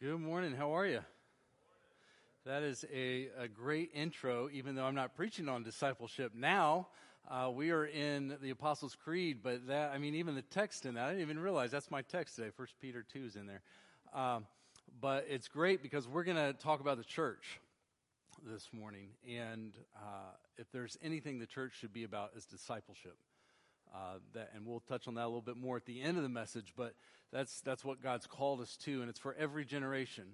Good morning. How are you? That is a, a great intro, even though I'm not preaching on discipleship now. Uh, we are in the Apostles' Creed, but that, I mean, even the text in that, I didn't even realize that's my text today. First Peter 2 is in there. Um, but it's great because we're going to talk about the church this morning. And uh, if there's anything the church should be about, is discipleship. Uh, that, and we'll touch on that a little bit more at the end of the message, but that's, that's what God's called us to, and it's for every generation.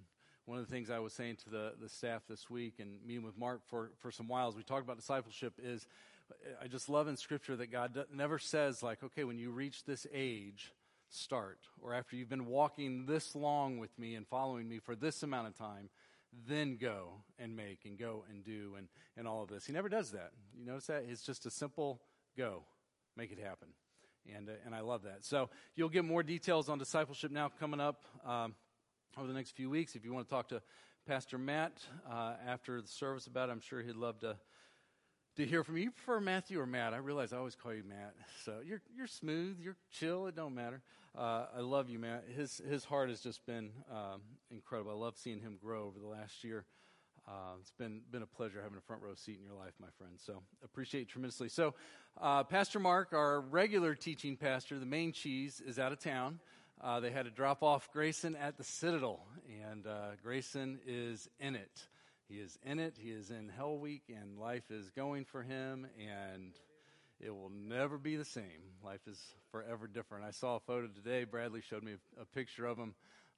One of the things I was saying to the, the staff this week and meeting with Mark for, for some while as we talk about discipleship is I just love in Scripture that God never says, like, okay, when you reach this age, start. Or after you've been walking this long with me and following me for this amount of time, then go and make and go and do and, and all of this. He never does that. You notice that? It's just a simple go make it happen. And, uh, and I love that. So you'll get more details on discipleship now coming up um, over the next few weeks. If you want to talk to Pastor Matt uh, after the service about it, I'm sure he'd love to to hear from you. You prefer Matthew or Matt? I realize I always call you Matt. So you're you're smooth, you're chill. It don't matter. Uh, I love you, Matt. His his heart has just been um, incredible. I love seeing him grow over the last year. Uh, it's been been a pleasure having a front row seat in your life, my friend. So appreciate tremendously. So, uh, Pastor Mark, our regular teaching pastor, the main cheese, is out of town. Uh, they had to drop off Grayson at the Citadel, and uh, Grayson is in it. He is in it. He is in Hell Week, and life is going for him, and it will never be the same. Life is forever different. I saw a photo today. Bradley showed me a picture of him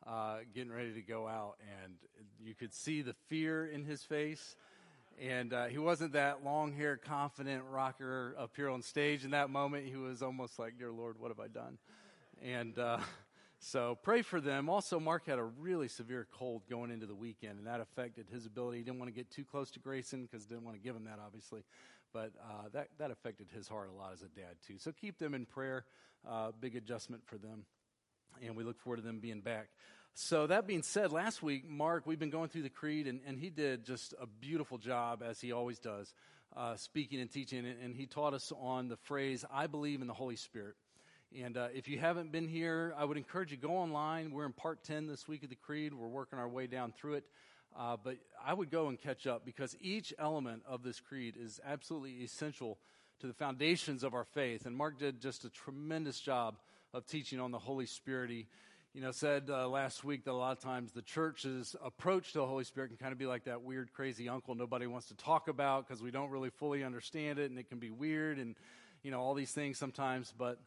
uh, getting ready to go out, and you could see the fear in his face. And uh, he wasn't that long haired, confident rocker up here on stage in that moment. He was almost like, Dear Lord, what have I done? And uh, so pray for them. Also, Mark had a really severe cold going into the weekend, and that affected his ability. He didn't want to get too close to Grayson because didn't want to give him that, obviously. But uh, that, that affected his heart a lot as a dad, too. So keep them in prayer. Uh, big adjustment for them and we look forward to them being back. So, that being said, last week, Mark, we've been going through the Creed, and, and he did just a beautiful job, as he always does, uh, speaking and teaching. And, he taught us on the phrase, I believe in the Holy Spirit. And uh, if you haven't been here, I would encourage you go online. We're in part 10 this week of the Creed. We're working our way down through it. Uh, but I would go and catch up because each element of this creed is absolutely essential to the foundations of our faith. And Mark did just a tremendous job of teaching on the Holy Spirit. He, you know, said uh, last week that a lot of times the church's approach to the Holy Spirit can kind of be like that weird, crazy uncle nobody wants to talk about because we don't really fully understand it and it can be weird and, you know, all these things sometimes. But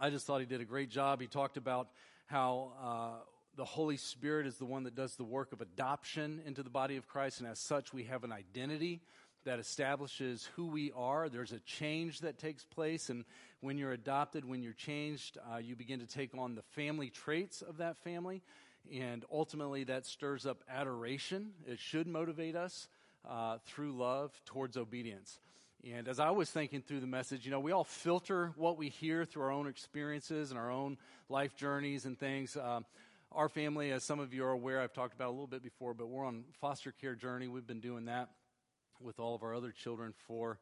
I just thought he did a great job. He talked about how uh, the Holy Spirit is the one that does the work of adoption into the body of Christ, and as such, we have an identity that establishes who we are. There's a change that takes place, and when you're adopted, when you're changed, uh, you begin to take on the family traits of that family, and ultimately that stirs up adoration. It should motivate us uh, through love towards obedience. And as I was thinking through the message, you know, we all filter what we hear through our own experiences and our own life journeys and things. Um, our family, as some of you are aware, I've talked about a little bit before, but we're on foster care journey. We've been doing that with all of our other children for,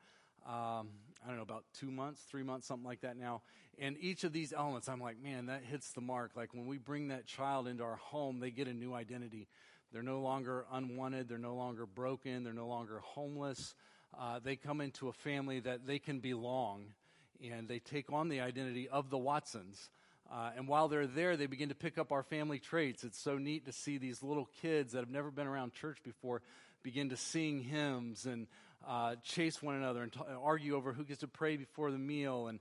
um, I don't know, about two months, three months, something like that now. And each of these elements, I'm like, man, that hits the mark. Like when we bring that child into our home, they get a new identity. They're no longer unwanted. They're no longer broken. They're no longer homeless. Uh, they come into a family that they can belong and they take on the identity of the Watsons. Uh, and while they're there, they begin to pick up our family traits. It's so neat to see these little kids that have never been around church before begin to sing hymns and uh, chase one another and t- argue over who gets to pray before the meal. And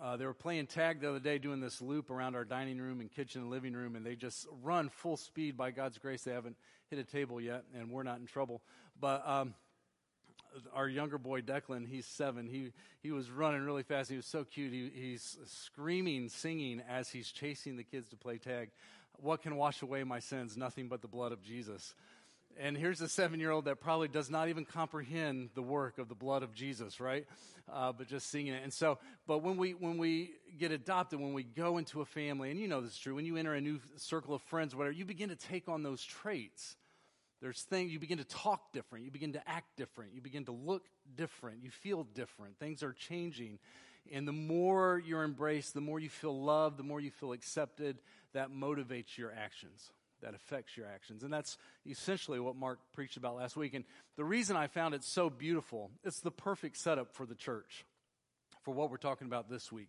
uh, they were playing tag the other day, doing this loop around our dining room and kitchen and living room, and they just run full speed. By God's grace, they haven't hit a table yet, and we're not in trouble. But um, our younger boy Declan, he's seven. He he was running really fast. He was so cute. He, he's screaming, singing as he's chasing the kids to play tag. What can wash away my sins? Nothing but the blood of Jesus. And here's a seven year old that probably does not even comprehend the work of the blood of Jesus, right? Uh, but just singing it. And so, but when we, when we get adopted, when we go into a family, and you know this is true, when you enter a new circle of friends, whatever, you begin to take on those traits. There's things, you begin to talk different, you begin to act different, you begin to look different, you feel different. Things are changing. And the more you're embraced, the more you feel loved, the more you feel accepted, that motivates your actions that affects your actions. And that's essentially what Mark preached about last week. And the reason I found it so beautiful, it's the perfect setup for the church, for what we're talking about this week.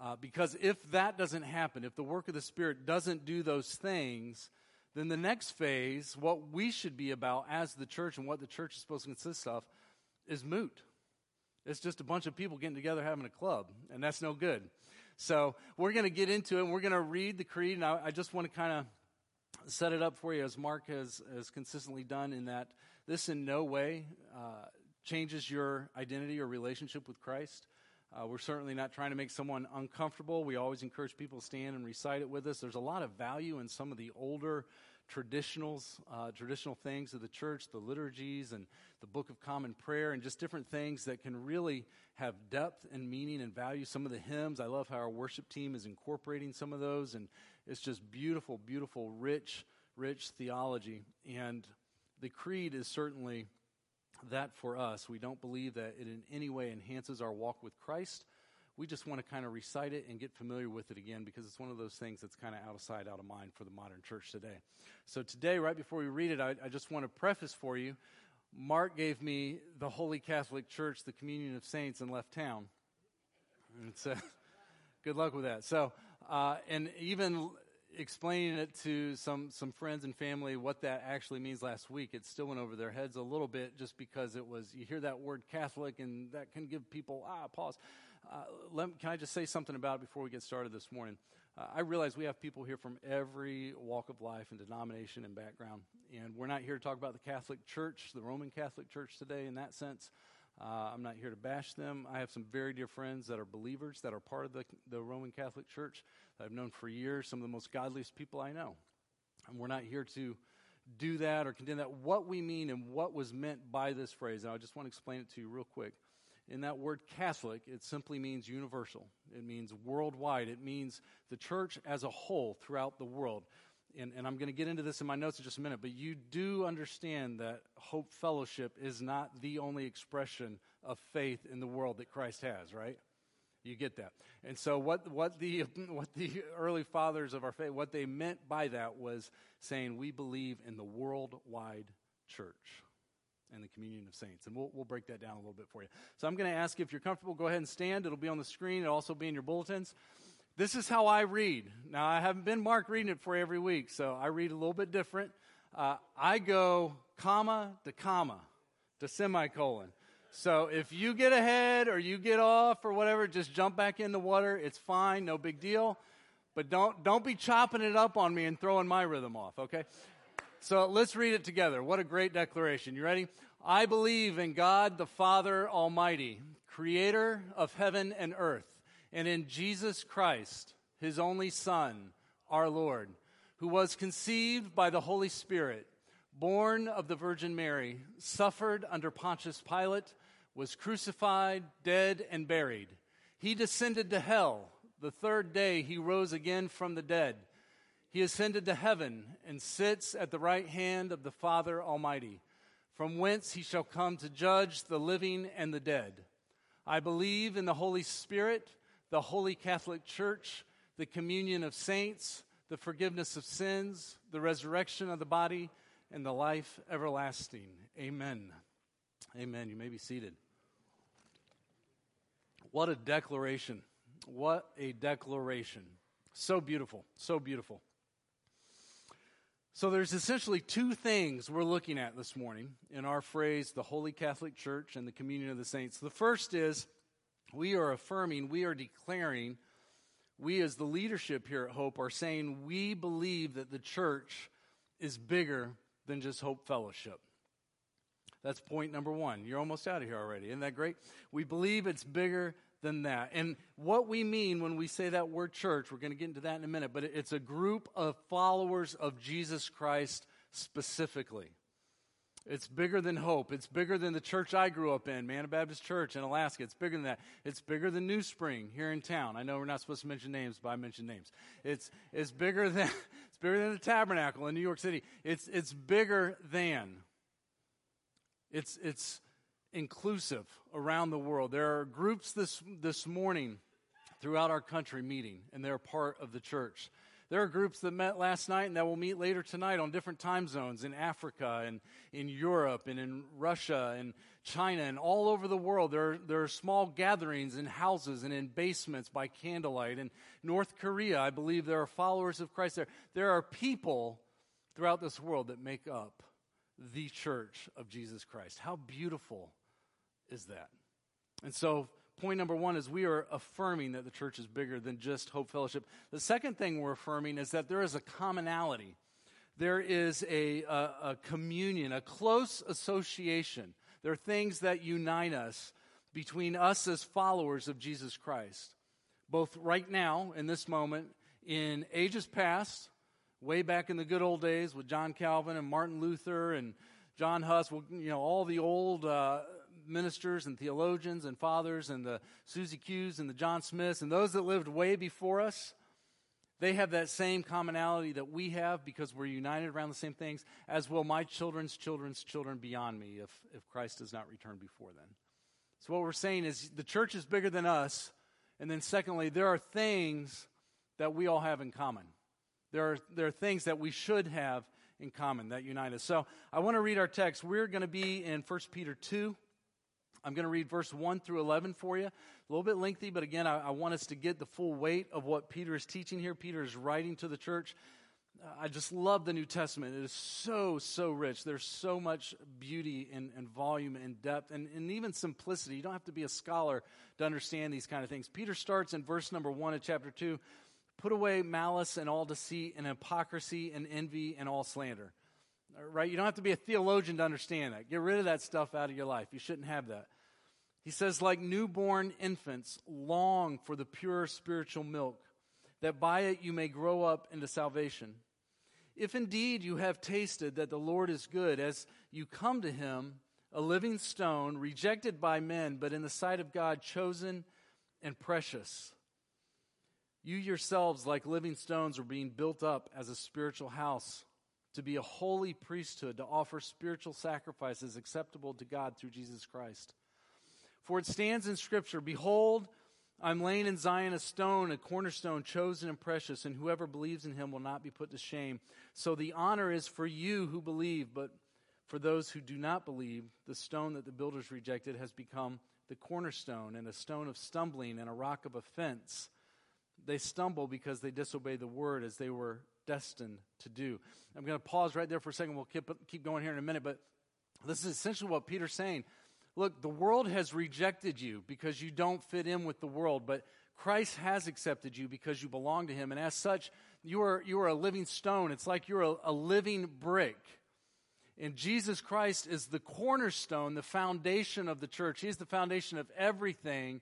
Uh, because if that doesn't happen, if the work of the Spirit doesn't do those things, then the next phase, what we should be about as the church and what the church is supposed to consist of, is moot. It's just a bunch of people getting together having a club, and that's no good. So we're going to get into it, and we're going to read the creed, and I, I just want to kind of set it up for you as Mark has, has consistently done in that this in no way uh, changes your identity or relationship with Christ. Uh, we're certainly not trying to make someone uncomfortable. We always encourage people to stand and recite it with us. There's a lot of value in some of the older traditionals, uh, traditional things of the church, the liturgies and the Book of Common Prayer, and just different things that can really have depth and meaning and value. Some of the hymns, I love how our worship team is incorporating some of those, and it's just beautiful, beautiful, rich, rich theology. And the creed is certainly that for us. We don't believe that it in any way enhances our walk with Christ. We just want to kind of recite it and get familiar with it again because it's one of those things that's kind of out of sight, out of mind for the modern church today. So, today, right before we read it, I, I just want to preface for you Mark gave me the Holy Catholic Church, the Communion of Saints, and left town. And good luck with that. So, uh, and even explaining it to some, some friends and family what that actually means last week, it still went over their heads a little bit just because it was, you hear that word Catholic and that can give people, ah, pause. Uh, let, can I just say something about it before we get started this morning? Uh, I realize we have people here from every walk of life and denomination and background, and we're not here to talk about the Catholic Church, the Roman Catholic Church today in that sense. Uh, I'm not here to bash them. I have some very dear friends that are believers that are part of the, the Roman Catholic Church that I've known for years, some of the most godliest people I know. And we're not here to do that or condemn that. What we mean and what was meant by this phrase, and I just want to explain it to you real quick. In that word Catholic, it simply means universal. It means worldwide. It means the church as a whole throughout the world and, and I'm going to get into this in my notes in just a minute, but you do understand that Hope Fellowship is not the only expression of faith in the world that Christ has, right? You get that. And so what, what, the, what the early fathers of our faith, what they meant by that was saying we believe in the worldwide church and the communion of saints. And we'll, we'll break that down a little bit for you. So I'm going to ask if you're comfortable, go ahead and stand. It'll be on the screen. It'll also be in your bulletins. This is how I read. Now, I haven't been Mark reading it for every week, so I read a little bit different. Uh, I go comma to comma to semicolon. So if you get ahead or you get off or whatever, just jump back in the water. It's fine, no big deal. But don't, don't be chopping it up on me and throwing my rhythm off, okay? So let's read it together. What a great declaration. You ready? I believe in God the Father Almighty, creator of heaven and earth and in Jesus Christ, his only Son, our Lord, who was conceived by the Holy Spirit, born of the Virgin Mary, suffered under Pontius Pilate, was crucified, dead, and buried. He descended to hell. The third day he rose again from the dead. He ascended to heaven and sits at the right hand of the Father Almighty, from whence he shall come to judge the living and the dead. I believe in the Holy Spirit the Holy Catholic Church, the communion of saints, the forgiveness of sins, the resurrection of the body, and the life everlasting. Amen. Amen. You may be seated. What a declaration. What a declaration. So beautiful. So beautiful. So, there's essentially two things we're looking at this morning in our phrase, the Holy Catholic Church and the communion of the saints. The first is we are affirming, we are declaring, we as the leadership here at Hope are saying we believe that the church is bigger than just Hope Fellowship. That's point number one. You're almost out of here already. Isn't that great? We believe it's bigger than that. And what we mean when we say that word church, we're going to get into that in a minute, but it's a group of followers of Jesus Christ specifically. It's bigger than hope. It's bigger than the church I grew up in, Manna Baptist Church in Alaska. It's bigger than that. It's bigger than New Spring here in town. I know we're not supposed to mention names, but I mention names. It's, it's bigger than it's bigger than the Tabernacle in New York City. It's it's bigger than. It's it's inclusive around the world. There are groups this this morning throughout our country meeting, and they're part of the church. There are groups that met last night and that will meet later tonight on different time zones in Africa and in Europe and in Russia and China and all over the world. There are, there are small gatherings in houses and in basements by candlelight. In North Korea, I believe there are followers of Christ there. There are people throughout this world that make up the church of Jesus Christ. How beautiful is that? And so, point number one is we are affirming that the church is bigger than just Hope Fellowship. The second thing we're affirming is that there is a commonality, there is a, a, a communion, a close association. There are things that unite us between us as followers of Jesus Christ, both right now, in this moment, in ages past, way back in the good old days with John Calvin and Martin Luther and John Huss, you know, all the old uh, ministers and theologians and fathers and the Susie Q's and the John Smiths and those that lived way before us, they have that same commonality that we have because we're united around the same things, as will my children's children's children beyond me if, if Christ does not return before then. So, what we're saying is the church is bigger than us. And then, secondly, there are things that we all have in common. There are, there are things that we should have in common that unite us. So, I want to read our text. We're going to be in 1 Peter 2. I'm going to read verse 1 through 11 for you. A little bit lengthy, but again, I, I, want us to get the full weight of what Peter is teaching here. Peter is writing to the church. Uh, I just love the New Testament. It is so, so rich. There's so much beauty and, and volume and depth and, and even simplicity. You don't have to be a scholar to understand these kind of things. Peter starts in verse number 1 of chapter 2 Put away malice and all deceit and hypocrisy and envy and all slander right? You don't have to be a theologian to understand that. Get rid of that stuff out of your life. You shouldn't have that. He says, like newborn infants, long for the pure spiritual milk, that by it you may grow up into salvation. If indeed you have tasted that the Lord is good, as you come to him, a living stone, rejected by men, but in the sight of God, chosen and precious. You yourselves, like living stones, are being built up as a spiritual house to be a holy priesthood, to offer spiritual sacrifices acceptable to God through Jesus Christ. For it stands in Scripture Behold, I'm laying in Zion a stone, a cornerstone, chosen and precious, and whoever believes in him will not be put to shame. So the honor is for you who believe, but for those who do not believe, the stone that the builders rejected has become the cornerstone, and a stone of stumbling, and a rock of offense. They stumble because they disobey the word as they were destined to do. I'm going to pause right there for a second. We'll keep, keep going here in a minute, but this is essentially what Peter's saying. Look, the world has rejected you because you don't fit in with the world, but Christ has accepted you because you belong to him. And as such, you are, you are a living stone. It's like you're a, a living brick. And Jesus Christ is the cornerstone, the foundation of the church. He's the foundation of everything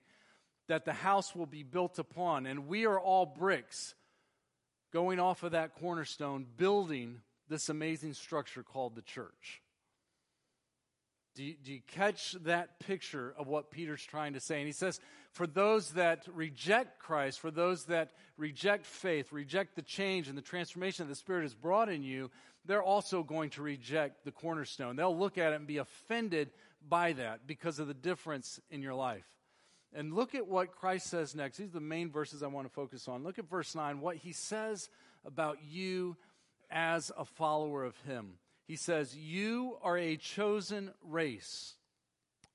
that the house will be built upon. And we are all bricks going off of that cornerstone, building this amazing structure called the church. Do you, do you, catch that picture of what Peter's trying to say? And he says, for those that reject Christ, for those that reject faith, reject the change and the transformation that the Spirit has brought in you, they're also going to reject the cornerstone. They'll look at it and be offended by that because of the difference in your life. And look at what Christ says next. These are the main verses I want to focus on. Look at verse 9, what he says about you as a follower of him. He says, You are a chosen race,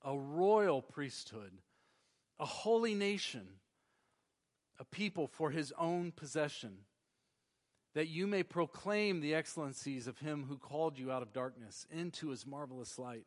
a royal priesthood, a holy nation, a people for his own possession, that you may proclaim the excellencies of him who called you out of darkness into his marvelous light.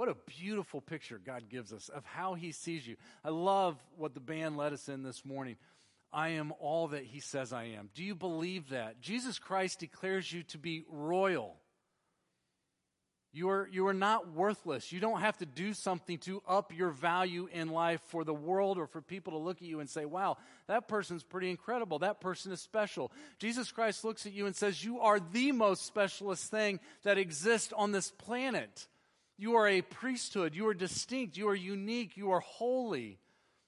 What a beautiful picture God gives us of how He sees you. I love what the band led us in this morning. I am all that He says I am. Do you believe that? Jesus Christ declares you to be royal. You are, you are not worthless. You don't have to do something to up your value in life for the world or for people to look at you and say, wow, that person's pretty incredible. That person is special. Jesus Christ looks at you and says, You are the most specialist thing that exists on this planet. You are a priesthood. You are distinct. You are unique. You are holy.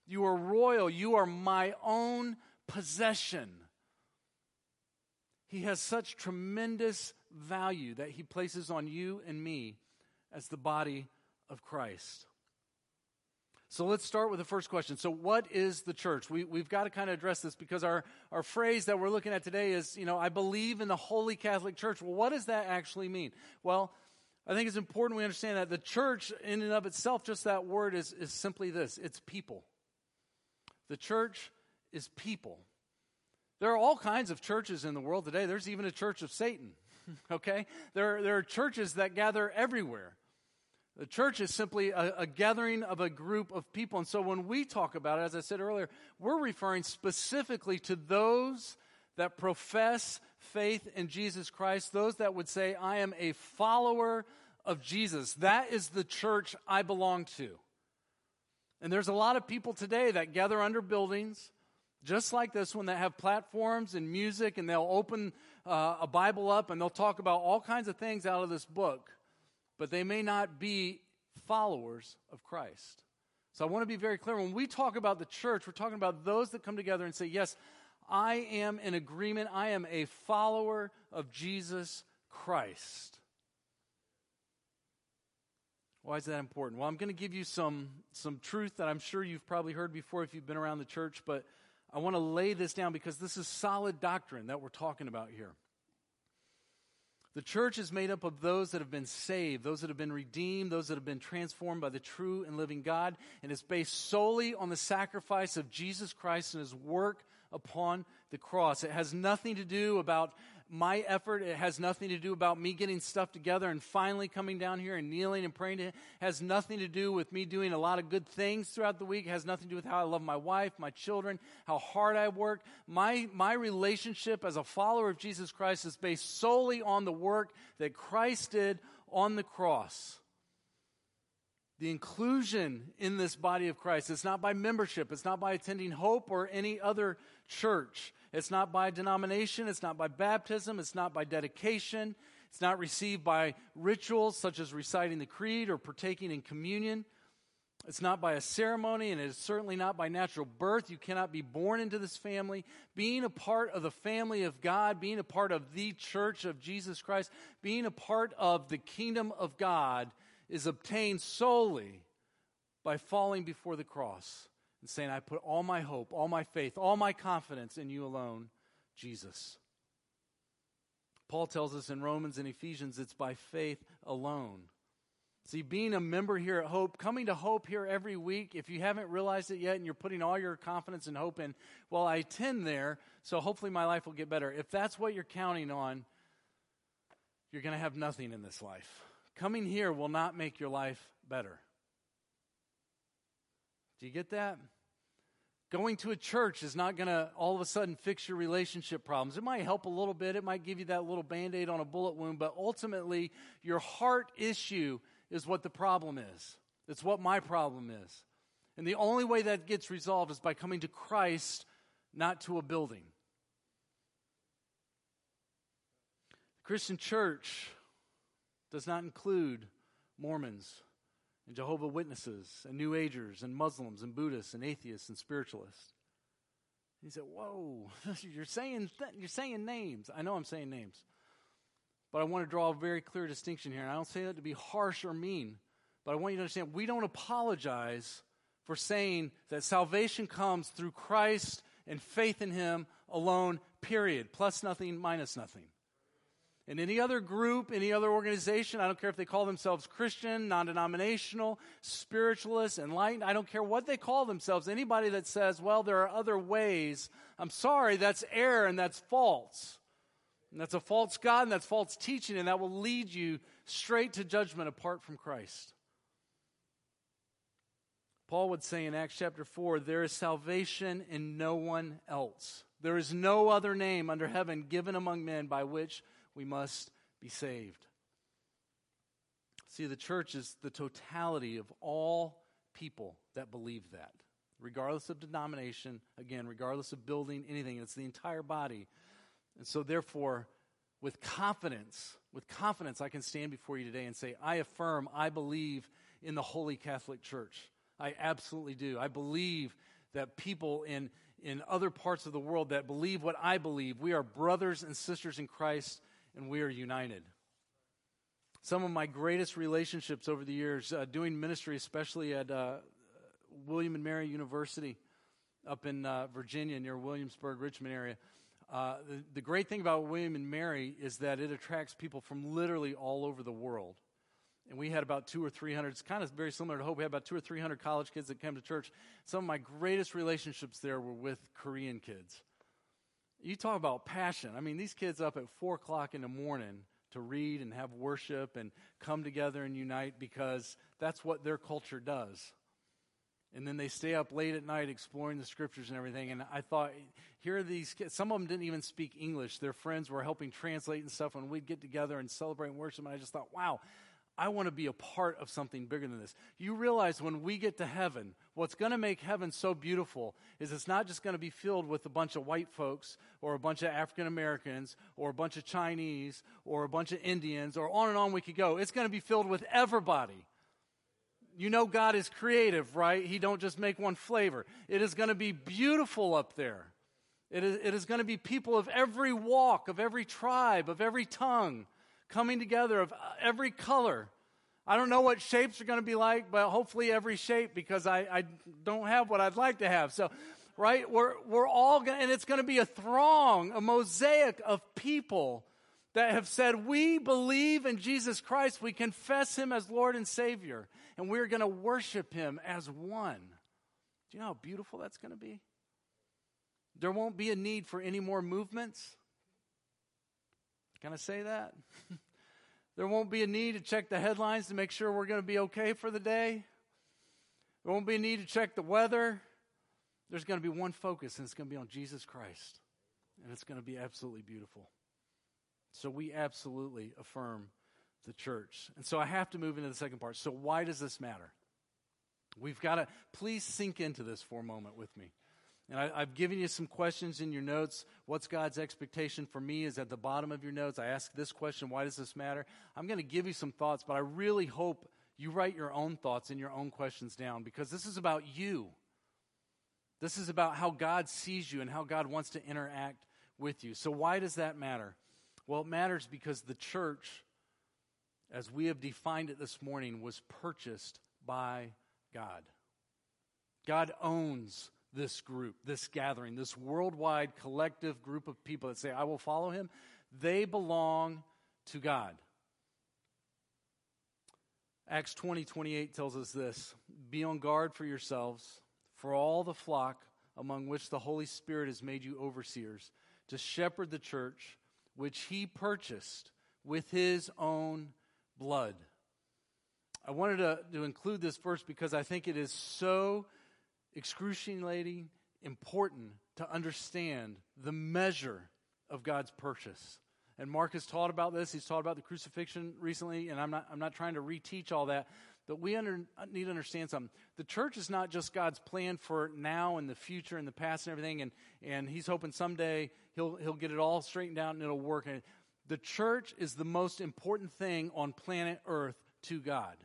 You are royal. You are my own possession. He has such tremendous value that he places on you and me as the body of Christ. So let's start with the first question. So, what is the church? We, we've got to kind of address this because our, our phrase that we're looking at today is, you know, I believe in the Holy Catholic Church. Well, what does that actually mean? Well, I think it's important we understand that the church, in and of itself, just that word is, is simply this it's people. The church is people. There are all kinds of churches in the world today. There's even a church of Satan, okay? There, there are churches that gather everywhere. The church is simply a, a, gathering of a group of people. And so when we talk about it, as I said earlier, we're referring specifically to those that profess faith in Jesus Christ, those that would say, I am a follower of Jesus. That is the church I belong to. And there's a lot of people today that gather under buildings just like this one that have platforms and music and they'll open uh, a bible up and they'll talk about all kinds of things out of this book but they may not be followers of christ so i want to be very clear when we talk about the church we're talking about those that come together and say yes i am in agreement i am a follower of jesus christ why is that important? Well, I'm going to give you some, some truth that I'm sure you've probably heard before if you've been around the church, but I want to lay this down because this is solid doctrine that we're talking about here. The church is made up of those that have been saved, those that have been redeemed, those that have been transformed by the true and living God, and it's based solely on the sacrifice of Jesus Christ and his work upon the cross. It has nothing to do about my effort. It has nothing to do about me getting stuff together and finally coming down here and kneeling and praying. It has nothing to do with me doing a lot of good things throughout the week. It has nothing to do with how I love my wife, my children, how hard I work. My, my relationship as a follower of Jesus Christ is based solely on the work that Christ did on the cross. The inclusion in this body of Christ, it's not by membership, it's not by attending Hope or any other church. It's not by denomination, it's not by baptism, it's not by dedication, it's not received by rituals such as reciting the creed or partaking in communion. It's not by a ceremony, and it's certainly not by natural birth. You cannot be born into this family. Being a part of the family of God, being a part of the church of Jesus Christ, being a part of the kingdom of God is obtained solely by falling before the cross and saying, I put all my hope, all my faith, all my confidence in you alone, Jesus. Paul tells us in Romans and Ephesians it's by faith alone. See, being a member here at Hope, coming to Hope here every week, if you haven't realized it yet and you're putting all your confidence and hope in, well, I attend there, so hopefully my life will get better. If that's what you're counting on, you're going to have nothing in this life. Coming here will not make your life better. Do you get that? Going to a church is not going to all of a sudden fix your relationship problems. It might help a little bit, it might give you that little band aid on a bullet wound, but ultimately, your heart issue is what the problem is. It's what my problem is. And the only way that gets resolved is by coming to Christ, not to a building. The Christian church does not include Mormons and Jehovah Witnesses and New Agers and Muslims and Buddhists and atheists and spiritualists. He said, "Whoa, you're saying th- you're saying names. I know I'm saying names, but I want to draw a very clear distinction here. And I don't say that to be harsh or mean, but I want you to understand we don't apologize for saying that salvation comes through Christ and faith in Him alone. Period. Plus nothing, minus nothing. In any other group, any other organization, I don't care if they call themselves Christian, non denominational, spiritualist, enlightened, I don't care what they call themselves. Anybody that says, well, there are other ways, I'm sorry, that's error and that's false. And that's a false God and that's false teaching, and that will lead you straight to judgment apart from Christ. Paul would say in Acts chapter 4 there is salvation in no one else. There is no other name under heaven given among men by which we must be saved. See, the church is the totality of all people that believe that, regardless of denomination, again, regardless of building, anything. It's the entire body. And so, therefore, with confidence, with confidence, I can stand before you today and say, I affirm, I believe in the Holy Catholic Church. I absolutely do. I believe that people in, in other parts of the world that believe what I believe, we are brothers and sisters in Christ and we are united. Some of my greatest relationships over the years, uh, doing ministry, especially at uh, William and Mary University up in uh, Virginia near Williamsburg, Richmond area. Uh, the, the great thing about William and Mary is that it attracts people from literally all over the world and we had about two or three hundred. It's kind of very similar to Hope. We had about two or three hundred college kids that came to church. Some of my greatest relationships there were with Korean kids. You talk about passion. I mean, these kids up at four o'clock in the morning to read and have worship and come together and unite because that's what their culture does. And then they stay up late at night exploring the scriptures and everything. And I thought, here are these kids. Some of them didn't even speak English. Their friends were helping translate and stuff when we'd get together and celebrate and worship. And I just thought, wow, I want to be a part of something bigger than this. You realize when we get to heaven, what's going to make heaven so beautiful is it's not just going to be filled with a bunch of white folks or a bunch of African Americans or a bunch of Chinese or a bunch of Indians or on and on we could go. It's going to be filled with everybody. You know God is creative, right? He don't just make one flavor. It is going to be beautiful up there. It is, it is going to be people of every walk, of every tribe, of every tongue coming together of uh, every color. I don't know what shapes are going to be like, but hopefully every shape because I, I don't have what I'd like to have. So, right, we're, we're all going to, and it's going to be a throng, a mosaic of people that have said, We believe in Jesus Christ. We confess him as Lord and Savior, and we're going to worship him as one. Do you know how beautiful that's going to be? There won't be a need for any more movements. Can I say that? there won't be a need to check the headlines to make sure we're going to be okay for the day. There won't be a need to check the weather. There's going to be one focus, and it's going to be on Jesus Christ. And it's going to be absolutely beautiful. So we absolutely affirm the church. And so I have to move into the second part. So, why does this matter? We've got to, please sink into this for a moment with me. And I, have given you some questions in your notes. What's God's expectation for me is at the bottom of your notes. I ask this question why does this matter? I'm going to give you some thoughts, but I really hope you write your own thoughts and your own questions down because this is about you. This is about how God sees you and how God wants to interact with you. So, why does that matter? Well, it matters because the church, as we have defined it this morning, was purchased by God. God owns this group, this gathering, this worldwide collective group of people that say, I will follow him, they belong to God. Acts 20, 28 tells us this Be on guard for yourselves, for all the flock among which the Holy Spirit has made you overseers, to shepherd the church which he purchased with his own blood. I wanted to, to include this verse because I think it is so excruciatingly important to understand the measure of God's purchase. And Mark has taught about this. He's taught about the crucifixion recently, and I'm not, I'm not trying to reteach all that. But we under, need to understand something. The church is not just God's plan for now and the future and the past and everything, and, and He's hoping someday he'll, he'll get it all straightened out and it'll work. And the church is the most important thing on planet Earth to God.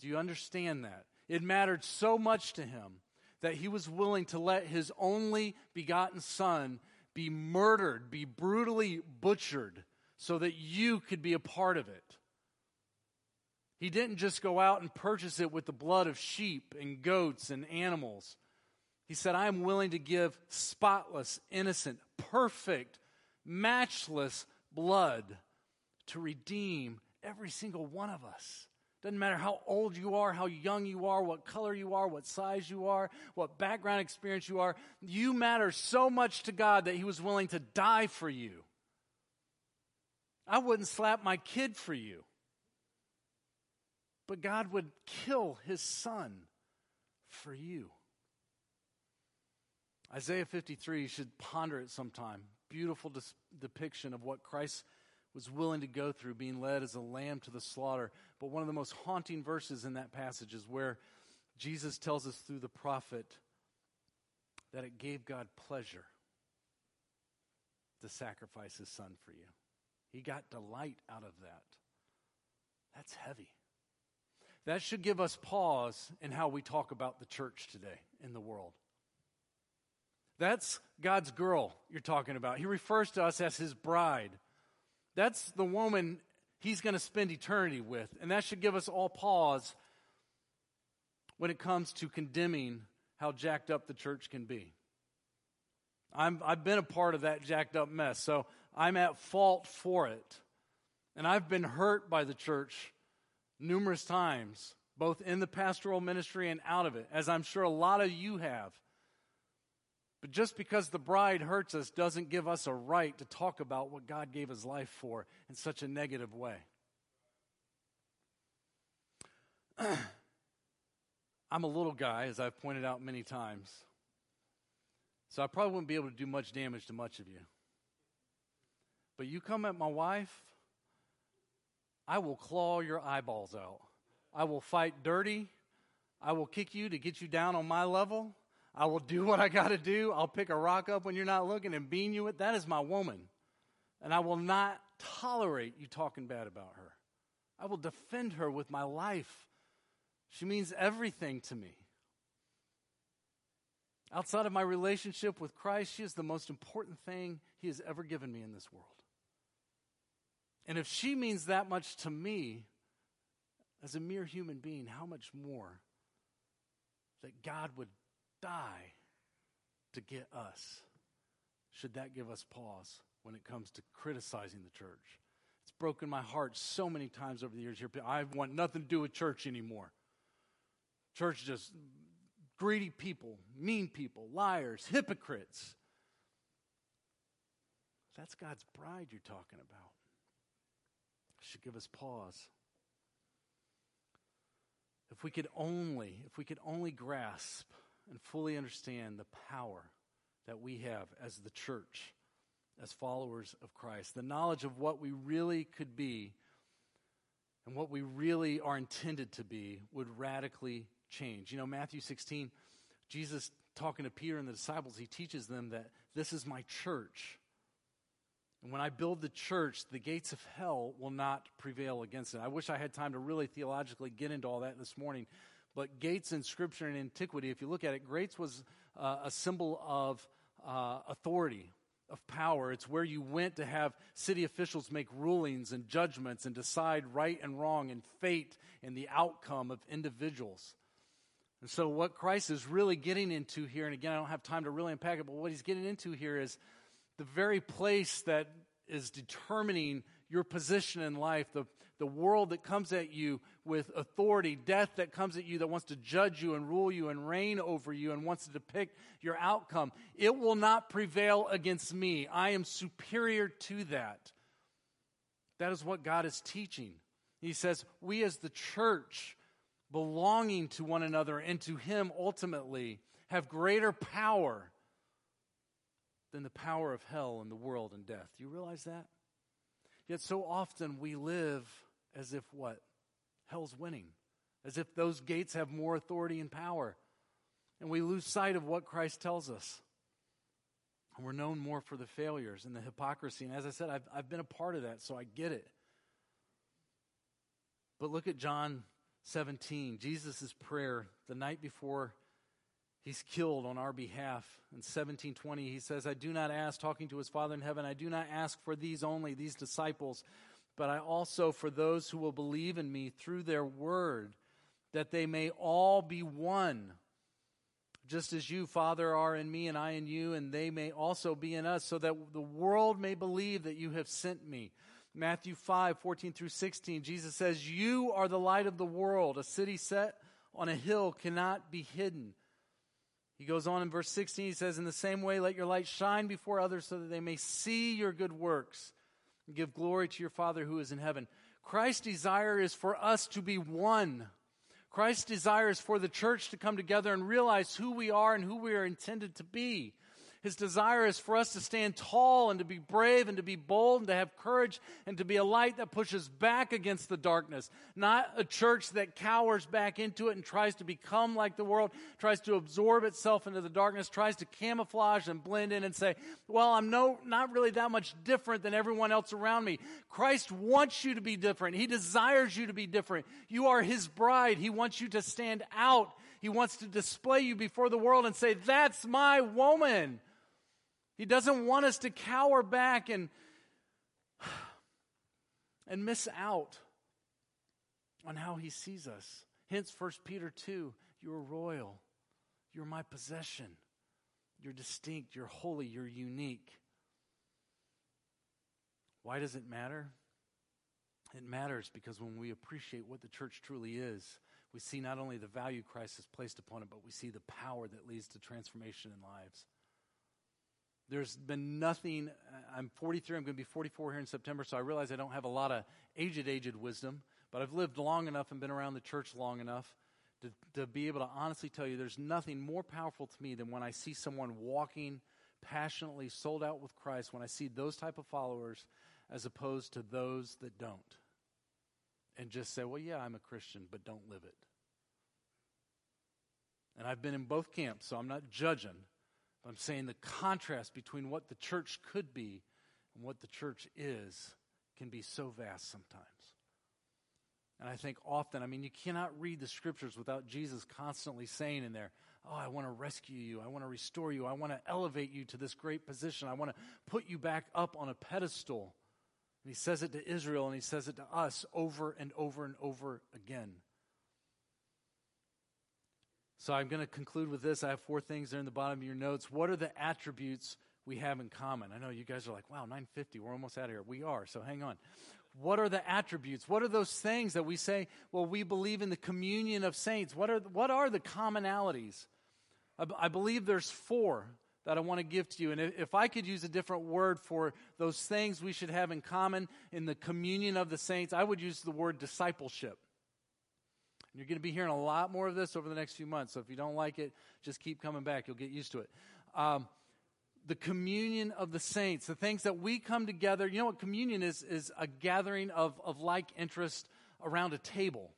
Do you understand that? It mattered so much to him that he was willing to let his only begotten son be murdered, be brutally butchered, so that you could be a part of it. He didn't just go out and purchase it with the blood of sheep and goats and animals. He said, I am willing to give spotless, innocent, perfect, matchless blood to redeem every single one of us. Doesn't matter how old you are, how young you are, what color you are, what size you are, what background experience you are. You matter so much to God that He was willing to die for you. I wouldn't slap my kid for you. But God would kill His son for you. Isaiah 53, you should ponder it sometime. Beautiful dis- depiction of what Christ was willing to go through being led as a lamb to the slaughter. But one of the most haunting verses in that passage is where Jesus tells us through the prophet that it gave God pleasure to sacrifice his son for you. He got delight out of that. That's heavy. That should give us pause in how we talk about the church today in the world. That's God's girl you're talking about. He refers to us as his bride. That's the woman he's going to spend eternity with. And that should give us all pause when it comes to condemning how jacked up the church can be. I'm, I've been a part of that jacked up mess, so I'm at fault for it. And I've been hurt by the church numerous times, both in the pastoral ministry and out of it, as I'm sure a lot of you have. But just because the bride hurts us doesn't give us a right to talk about what God gave his life for in such a negative way. I'm a little guy, as I've pointed out many times. So I probably wouldn't be able to do much damage to much of you. But you come at my wife, I will claw your eyeballs out. I will fight dirty. I will kick you to get you down on my level. I will do what I got to do. I'll pick a rock up when you're not looking and bean you with. That is my woman. And I will not tolerate you talking bad about her. I will defend her with my life. She means everything to me. Outside of my relationship with Christ, she is the most important thing he has ever given me in this world. And if she means that much to me as a mere human being, how much more that God would die to get us? Should that give us pause when it comes to criticizing the church? It's broken my heart so many times over the years here. I want nothing to do with church anymore. Church just greedy people, mean people, liars, hypocrites. That's God's bride you're talking about. Should give us pause. If we could only, if we could only grasp and fully understand the power that we have as the church, as followers of Christ, the knowledge of what we really could be and what we really are intended to be would radically change. You know, Matthew 16, Jesus talking to Peter and the disciples, he teaches them that this is my church. And when I build the church, the gates of hell will not prevail against it. I wish I had time to really theologically get into all that this morning. But gates in scripture and antiquity, if you look at it, gates was uh, a symbol of uh, authority, of power. It's where you went to have city officials make rulings and judgments and decide right and wrong and fate and the outcome of individuals. And so, what Christ is really getting into here, and again, I don't have time to really unpack it, but what he's getting into here is the very place that is determining your position in life, the, the world that comes at you with authority, death that comes at you that wants to judge you and rule you and reign over you and wants to depict your outcome. It will not prevail against me. I am superior to that. That is what God is teaching. He says, We as the church belonging to one another and to Him ultimately, have greater power than the power of hell and the world and death. Do you realize that? Yet so often we live as if what? Hell's winning. As if those gates have more authority and power. And we lose sight of what Christ tells us. And we're known more for the failures and the hypocrisy. And as I said, I've, I've been a part of that, so I get it. But look at John 17, Jesus' prayer the night before he's killed on our behalf. In 1720, he says, I do not ask, talking to his Father in heaven, I do not ask for these only, these disciples, but I also for those who will believe in me through their word, that they may all be one. Just as you, Father, are in me and I in you, and they may also be in us, so that the world may believe that you have sent me. Matthew 5, 14 through 16, Jesus says, You are the light of the world. A city set on a hill cannot be hidden. He goes on in verse 16, he says, In the same way, let your light shine before others so that they may see your good works and give glory to your Father who is in heaven. Christ's desire is for us to be one. Christ's desire is for the church to come together and realize who we are and who we are intended to be. His desire is for us to stand tall and to be brave and to be bold and to have courage and to be a light that pushes back against the darkness. Not a church that cowers back into it and tries to become like the world, tries to absorb itself into the darkness, tries to camouflage and blend in and say, well, I'm no, not really that much different than everyone else around me. Christ wants you to be different. He desires you to be different. You are His bride. He wants you to stand out. He wants to display you before the world and say, that's my woman. He doesn't want us to cower back and, and miss out on how he sees us. Hence 1 Peter 2 you're royal, you're my possession, you're distinct, you're holy, you're unique. Why does it matter? It matters because when we appreciate what the church truly is, we see not only the value Christ has placed upon it, but we see the power that leads to transformation in lives. There's been nothing. Uh, I'm 43. I'm going to be 44 here in September, so I realize I don't have a lot of aged, aged wisdom, but I've lived long enough and been around the church long enough to, to be able to honestly tell you there's nothing more powerful to me than when I see someone walking passionately, sold out with Christ, when I see those type of followers as opposed to those that don't. And just say, well, yeah, I'm a Christian, but don't live it. And I've been in both camps, so I'm not judging. I'm saying the contrast between what the church could be and what the church is can be so vast sometimes. And I think often, I mean, you cannot read the scriptures without Jesus constantly saying in there, Oh, I want to rescue you. I want to restore you. I want to elevate you to this great position. I want to put you back up on a pedestal. And he says it to Israel and he says it to us over and over and over again. So I'm going to conclude with this. I have four things there in the bottom of your notes. What are the attributes we have in common? I know you guys are like, wow, 950, we're almost out of here. We are, so hang on. What are the attributes? What are those things that we say, well, we believe in the communion of saints? What are, what are the commonalities? I, I believe there's four that I want to give to you. And if, if I could use a different word for those things we should have in common in the communion of the saints, I would use the word discipleship. You're going to be hearing a lot more of this over the next few months. So if you don't like it, just keep coming back. You'll get used to it. Um, the communion of the saints, the things that we come together. You know what communion is? Is a gathering of, of like interest around a table.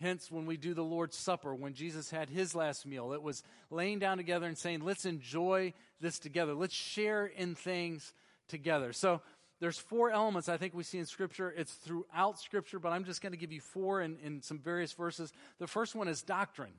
Hence, when we do the Lord's Supper, when Jesus had his last meal, it was laying down together and saying, let's enjoy this together. Let's share in things together. So, there's four elements I think we see in Scripture. It's throughout Scripture, but I'm just going to give you four in, in some various verses. The first one is doctrine.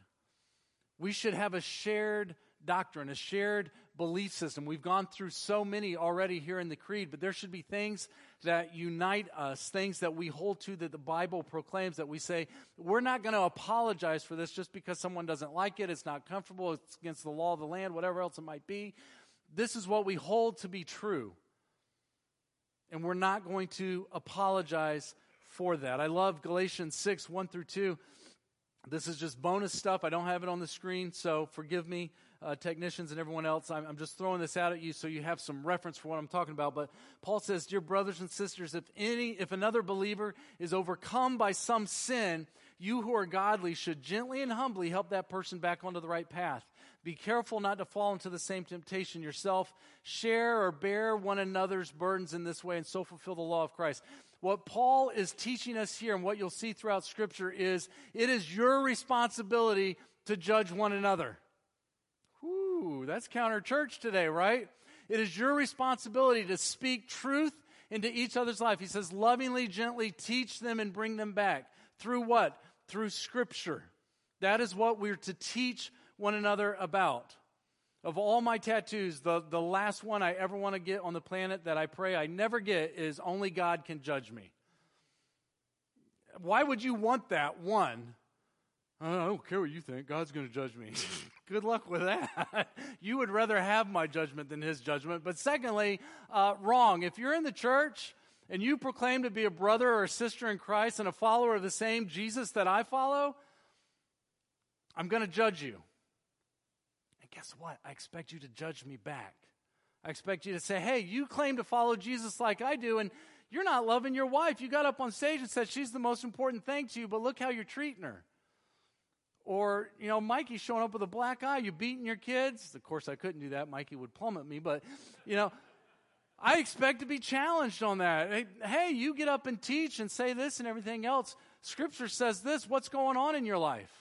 We should have a shared doctrine, a shared belief system. We've gone through so many already here in the Creed, but there should be things that unite us, things that we hold to that the Bible proclaims that we say, we're not going to apologize for this just because someone doesn't like it, it's not comfortable, it's against the law of the land, whatever else it might be. This is what we hold to be true and we're not going to apologize for that. I love Galatians 6 1 through 2. This is just bonus stuff. I don't have it on the screen, so forgive me, uh, technicians and everyone else. I'm, I'm just throwing this out at you so you have some reference for what I'm talking about. But Paul says, Dear brothers and sisters, if any, if another believer is overcome by some sin, you who are godly should gently and humbly help that person back onto the right path. Be careful not to fall into the same temptation yourself. Share or bear one another's burdens in this way and so fulfill the law of Christ. What Paul is teaching us here and what you'll see throughout Scripture is it is your responsibility to judge one another. Whew, that's counter church today, right? It is your responsibility to speak truth into each other's life. He says, lovingly, gently teach them and bring them back. Through what? Through Scripture. That is what we're to teach one another about. Of all my tattoos, the, the last one I ever want to get on the planet that I pray I never get is only God can judge me. Why would you want that one? I don't care what you think. God's going to judge me. Good luck with that. you would rather have my judgment than his judgment. But secondly, uh, wrong. If you're in the church and you proclaim to be a brother or a sister in Christ and a follower of the same Jesus that I follow, I'm going to judge you guess what? I expect you to judge me back. I expect you to say, hey, you claim to follow Jesus like I do, and you're not loving your wife. You got up on stage and said she's the most important thing to you, but look how you're treating her. Or, you know, Mikey showing up with a black eye, you beating your kids. Of course, I couldn't do that. Mikey would plummet me, but, you know, I expect to be challenged on that. Hey, you get up and teach and say this and everything else. Scripture says this. What's going on in your life?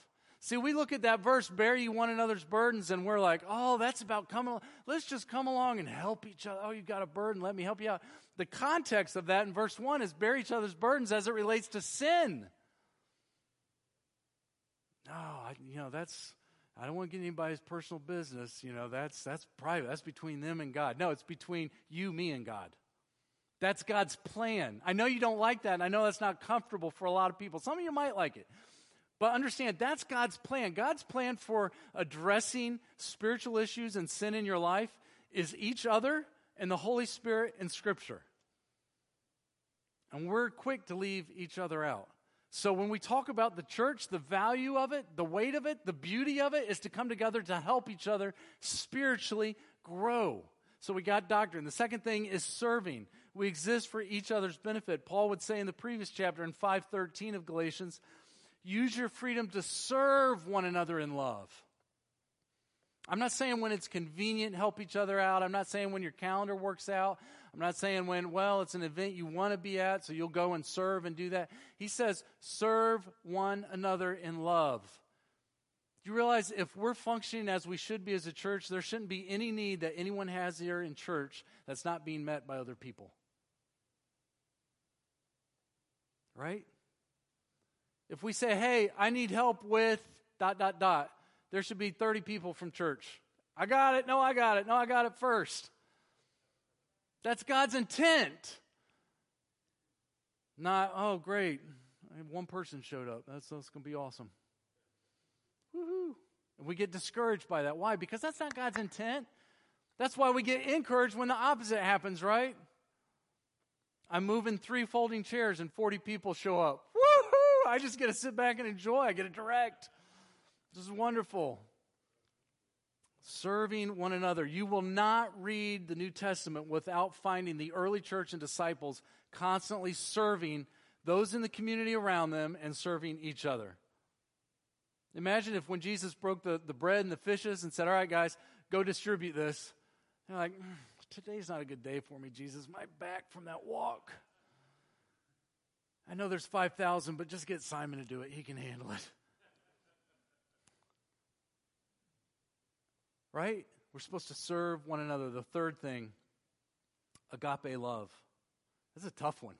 See, we look at that verse, bear you one another's burdens, and we're like, oh, that's about coming. Let's just come along and help each other. Oh, you've got a burden. Let me help you out. The context of that in verse 1 is bear each other's burdens as it relates to sin. No, I, you know, that's, I don't want to get anybody's personal business. You know, that's, that's private. That's between them and God. No, it's between you, me, and God. That's God's plan. I know you don't like that, and I know that's not comfortable for a lot of people. Some of you might like it. But understand, that's God's plan. God's plan for addressing spiritual issues and sin in your life is each other and the Holy Spirit and Scripture. And we're quick to leave each other out. So when we talk about the church, the value of it, the weight of it, the beauty of it is to come together to help each other spiritually grow. So we got doctrine. The second thing is serving. We exist for each other's benefit. Paul would say in the previous chapter in 513 of Galatians, use your freedom to serve one another in love. I'm not saying when it's convenient, help each other out. I'm not saying when your calendar works out. I'm not saying when, well, it's an event you want to be at, so you'll go and serve and do that. He says, serve one another in love. Do you realize if we're functioning as we should be as a church, there shouldn't be any need that anyone has here in church that's not being met by other people? Right? If we say, hey, I need help with dot, dot, dot, there should be 30 people from church. I got it. No, I got it. No, I got it first. That's God's intent. Not, oh, great. One person showed up. That's, that's going to be awesome. Woohoo. And we get discouraged by that. Why? Because that's not God's intent. That's why we get encouraged when the opposite happens, right? I'm moving three folding chairs and 40 people show up. I just get to sit back and enjoy. I get to direct. This is wonderful. Serving one another. You will not read the New Testament without finding the early church and disciples constantly serving those in the community around them and serving each other. Imagine if when Jesus broke the, the bread and the fishes and said, All right, guys, go distribute this. They're like, mm, Today's not a good day for me, Jesus. My back from that walk. I know there's 5,000, but just get Simon to do it. He can handle it. Right? We're supposed to serve one another. The third thing, agape love. This is a tough one.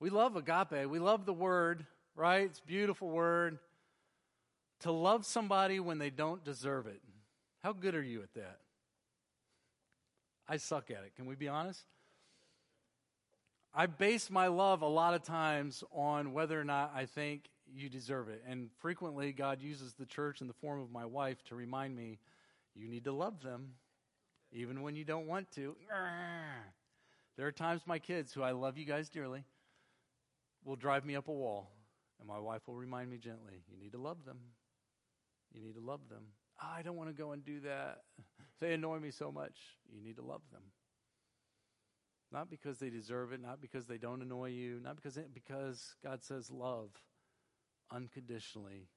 We love agape. We love the word, right? It's a beautiful word. To love somebody when they don't deserve it. How good are you at that? I suck at it. Can we be honest? I base my love a lot of times on whether or not I think you deserve it. And frequently, God uses the church in the form of my wife to remind me you need to love them, even when you don't want to. There are times my kids, who I love you guys dearly, will drive me up a wall, and my wife will remind me gently, You need to love them. You need to love them. Oh, I don't want to go and do that. They annoy me so much. You need to love them. Not because they deserve it, not because they don't annoy you, not because it, because God says love unconditionally,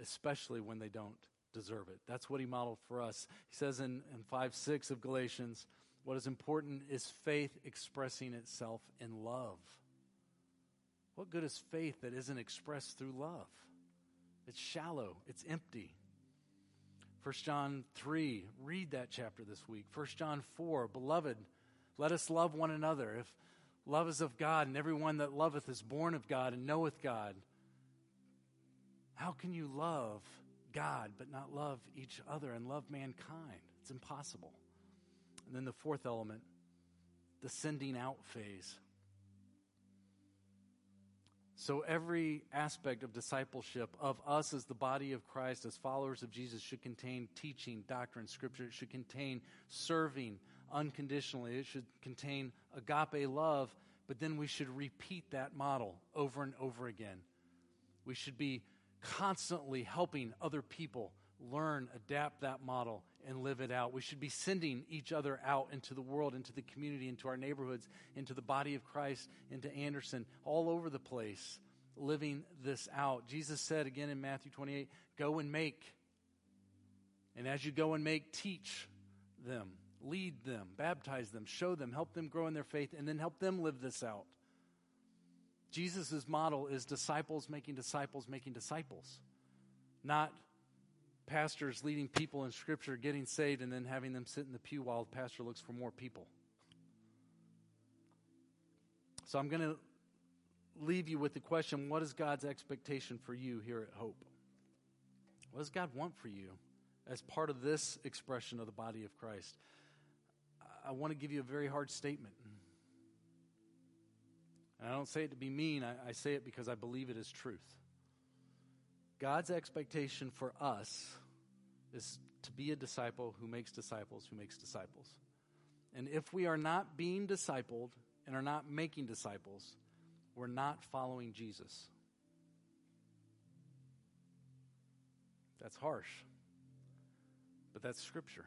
especially when they don't deserve it. That's what he modeled for us. He says in, in 5 6 of Galatians, what is important is faith expressing itself in love. What good is faith that isn't expressed through love? It's shallow, it's empty. 1 John 3, read that chapter this week. 1 John 4, beloved, let us love one another. If love is of God, and everyone that loveth is born of God and knoweth God, how can you love God but not love each other and love mankind? It's impossible. And then the fourth element, the sending out phase. So, every aspect of discipleship of us as the body of Christ, as followers of Jesus, should contain teaching, doctrine, scripture. It should contain serving unconditionally. It should contain agape love, but then we should repeat that model over and over again. We should be constantly helping other people learn, adapt that model, and live it out. We should be sending each other out into the world, into the community, into our neighborhoods, into the body of Christ, into Anderson, all over the place. living this out. Jesus said again in Matthew 28 go and make. And as you go and make, teach them, lead them, baptize them, show them, help them grow in their faith, and then help them live this out. Jesus' model is disciples making disciples making disciples, not pastors leading people in Scripture getting saved and then having them sit in the pew while the pastor looks for more people. So I'm going to leave you with the question what is God's expectation for you here at Hope? What does God want for you as part of this expression of the body of Christ? I want to give you a very hard statement. And I don't say it to be mean, I, I say it because I believe it is truth. God's expectation for us is to be a disciple who makes disciples who makes disciples. And if we are not being discipled and are not making disciples, we're not following Jesus. That's harsh, but that's scripture.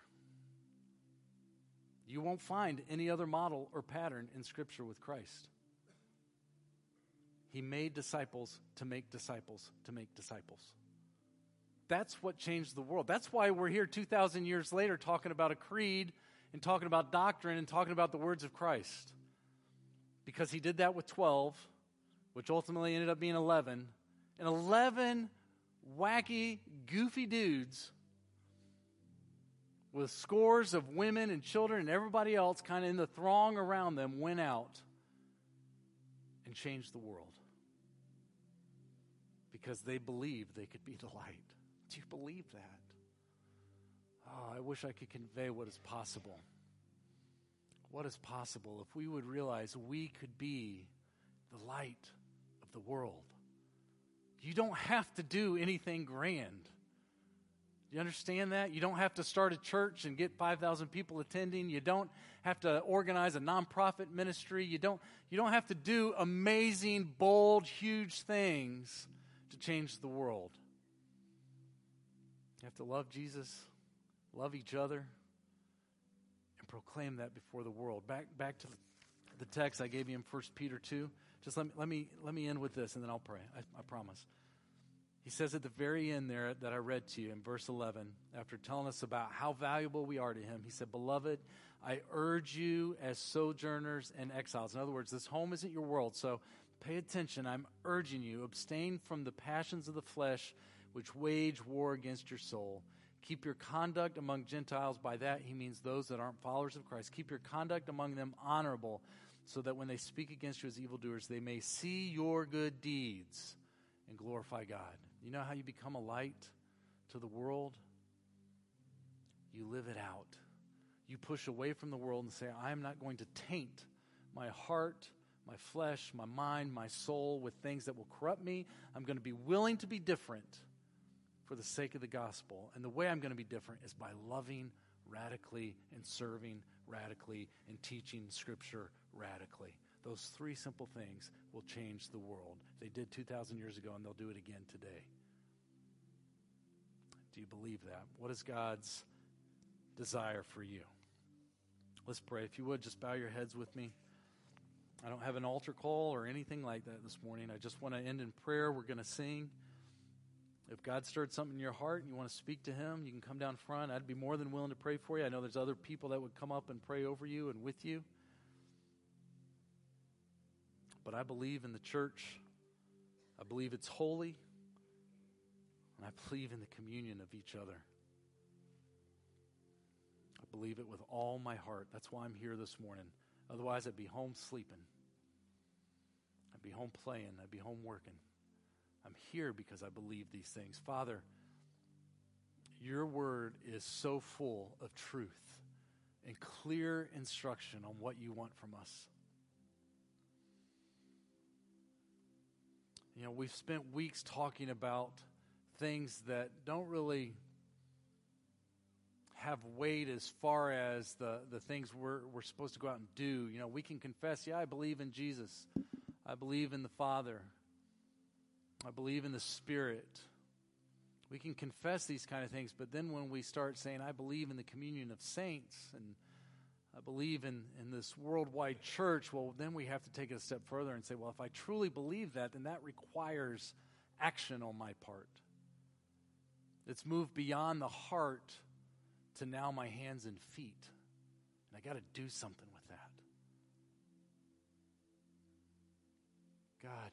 You won't find any other model or pattern in scripture with Christ. He made disciples to make disciples to make disciples. That's what changed the world. That's why we're here 2,000 years later talking about a creed and talking about doctrine and talking about the words of Christ. Because he did that with 12, which ultimately ended up being 11. And 11 wacky, goofy dudes with scores of women and children and everybody else kind of in the throng around them went out and changed the world because they believed they could be the light. Do you believe that? Oh, I wish I could convey what is possible. What is possible if we would realize we could be the light of the world? You don't have to do anything grand. You understand that? You don't have to start a church and get 5,000 people attending. You don't have to organize a nonprofit ministry. You don't, you don't have to do amazing, bold, huge things to change the world. You have to love Jesus, love each other, and proclaim that before the world. Back, back to the text I gave you in 1 Peter 2. Just let me, let me, let me end with this and then I'll pray. I, I promise. He says at the very end there that I read to you in verse 11, after telling us about how valuable we are to him, he said, Beloved, I urge you as sojourners and exiles. In other words, this home isn't your world, so pay attention. I'm urging you, abstain from the passions of the flesh which wage war against your soul. Keep your conduct among Gentiles. By that, he means those that aren't followers of Christ. Keep your conduct among them honorable, so that when they speak against you as evildoers, they may see your good deeds and glorify God. You know how you become a light to the world? You live it out. You push away from the world and say, I am not going to taint my heart, my flesh, my mind, my soul with things that will corrupt me. I'm going to be willing to be different for the sake of the gospel. And the way I'm going to be different is by loving radically and serving radically and teaching Scripture radically. Those three simple things will change the world. They did 2,000 years ago, and they'll do it again today. Do you believe that? What is God's desire for you? Let's pray. If you would, just bow your heads with me. I don't have an altar call or anything like that this morning. I just want to end in prayer. We're going to sing. If God stirred something in your heart and you want to speak to Him, you can come down front. I'd be more than willing to pray for you. I know there's other people that would come up and pray over you and with you. But I believe in the church. I believe it's holy. And I believe in the communion of each other. I believe it with all my heart. That's why I'm here this morning. Otherwise, I'd be home sleeping. I'd be home playing. I'd be home working. I'm here because I believe these things. Father, your word is so full of truth and clear instruction on what you want from us. You know, we've spent weeks talking about things that don't really have weight as far as the, the things we're, we're supposed to go out and do. You know, we can confess, yeah, I believe in Jesus, I believe in the Father, I believe in the Spirit. We can confess these kind of things, but then when we start saying, I believe in the communion of saints and I believe in, in this worldwide church, well, then we have to take it a step further and say, well, if I truly believe that, then that requires action on my part. It's moved beyond the heart to now my hands and feet. And I got to do something with that. God,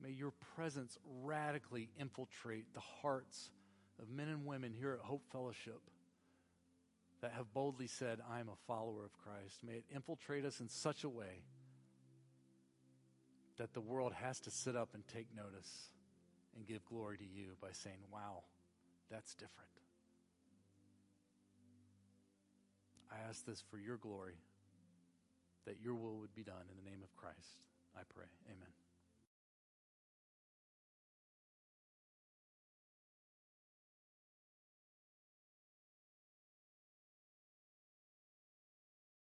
may your presence radically infiltrate the hearts of men and women here at Hope Fellowship that have boldly said, I am a follower of Christ. May it infiltrate us in such a way that the world has to sit up and take notice and give glory to you by saying, Wow, that's different. I ask this for your glory, that your will would be done in the name of Christ. I pray. Amen.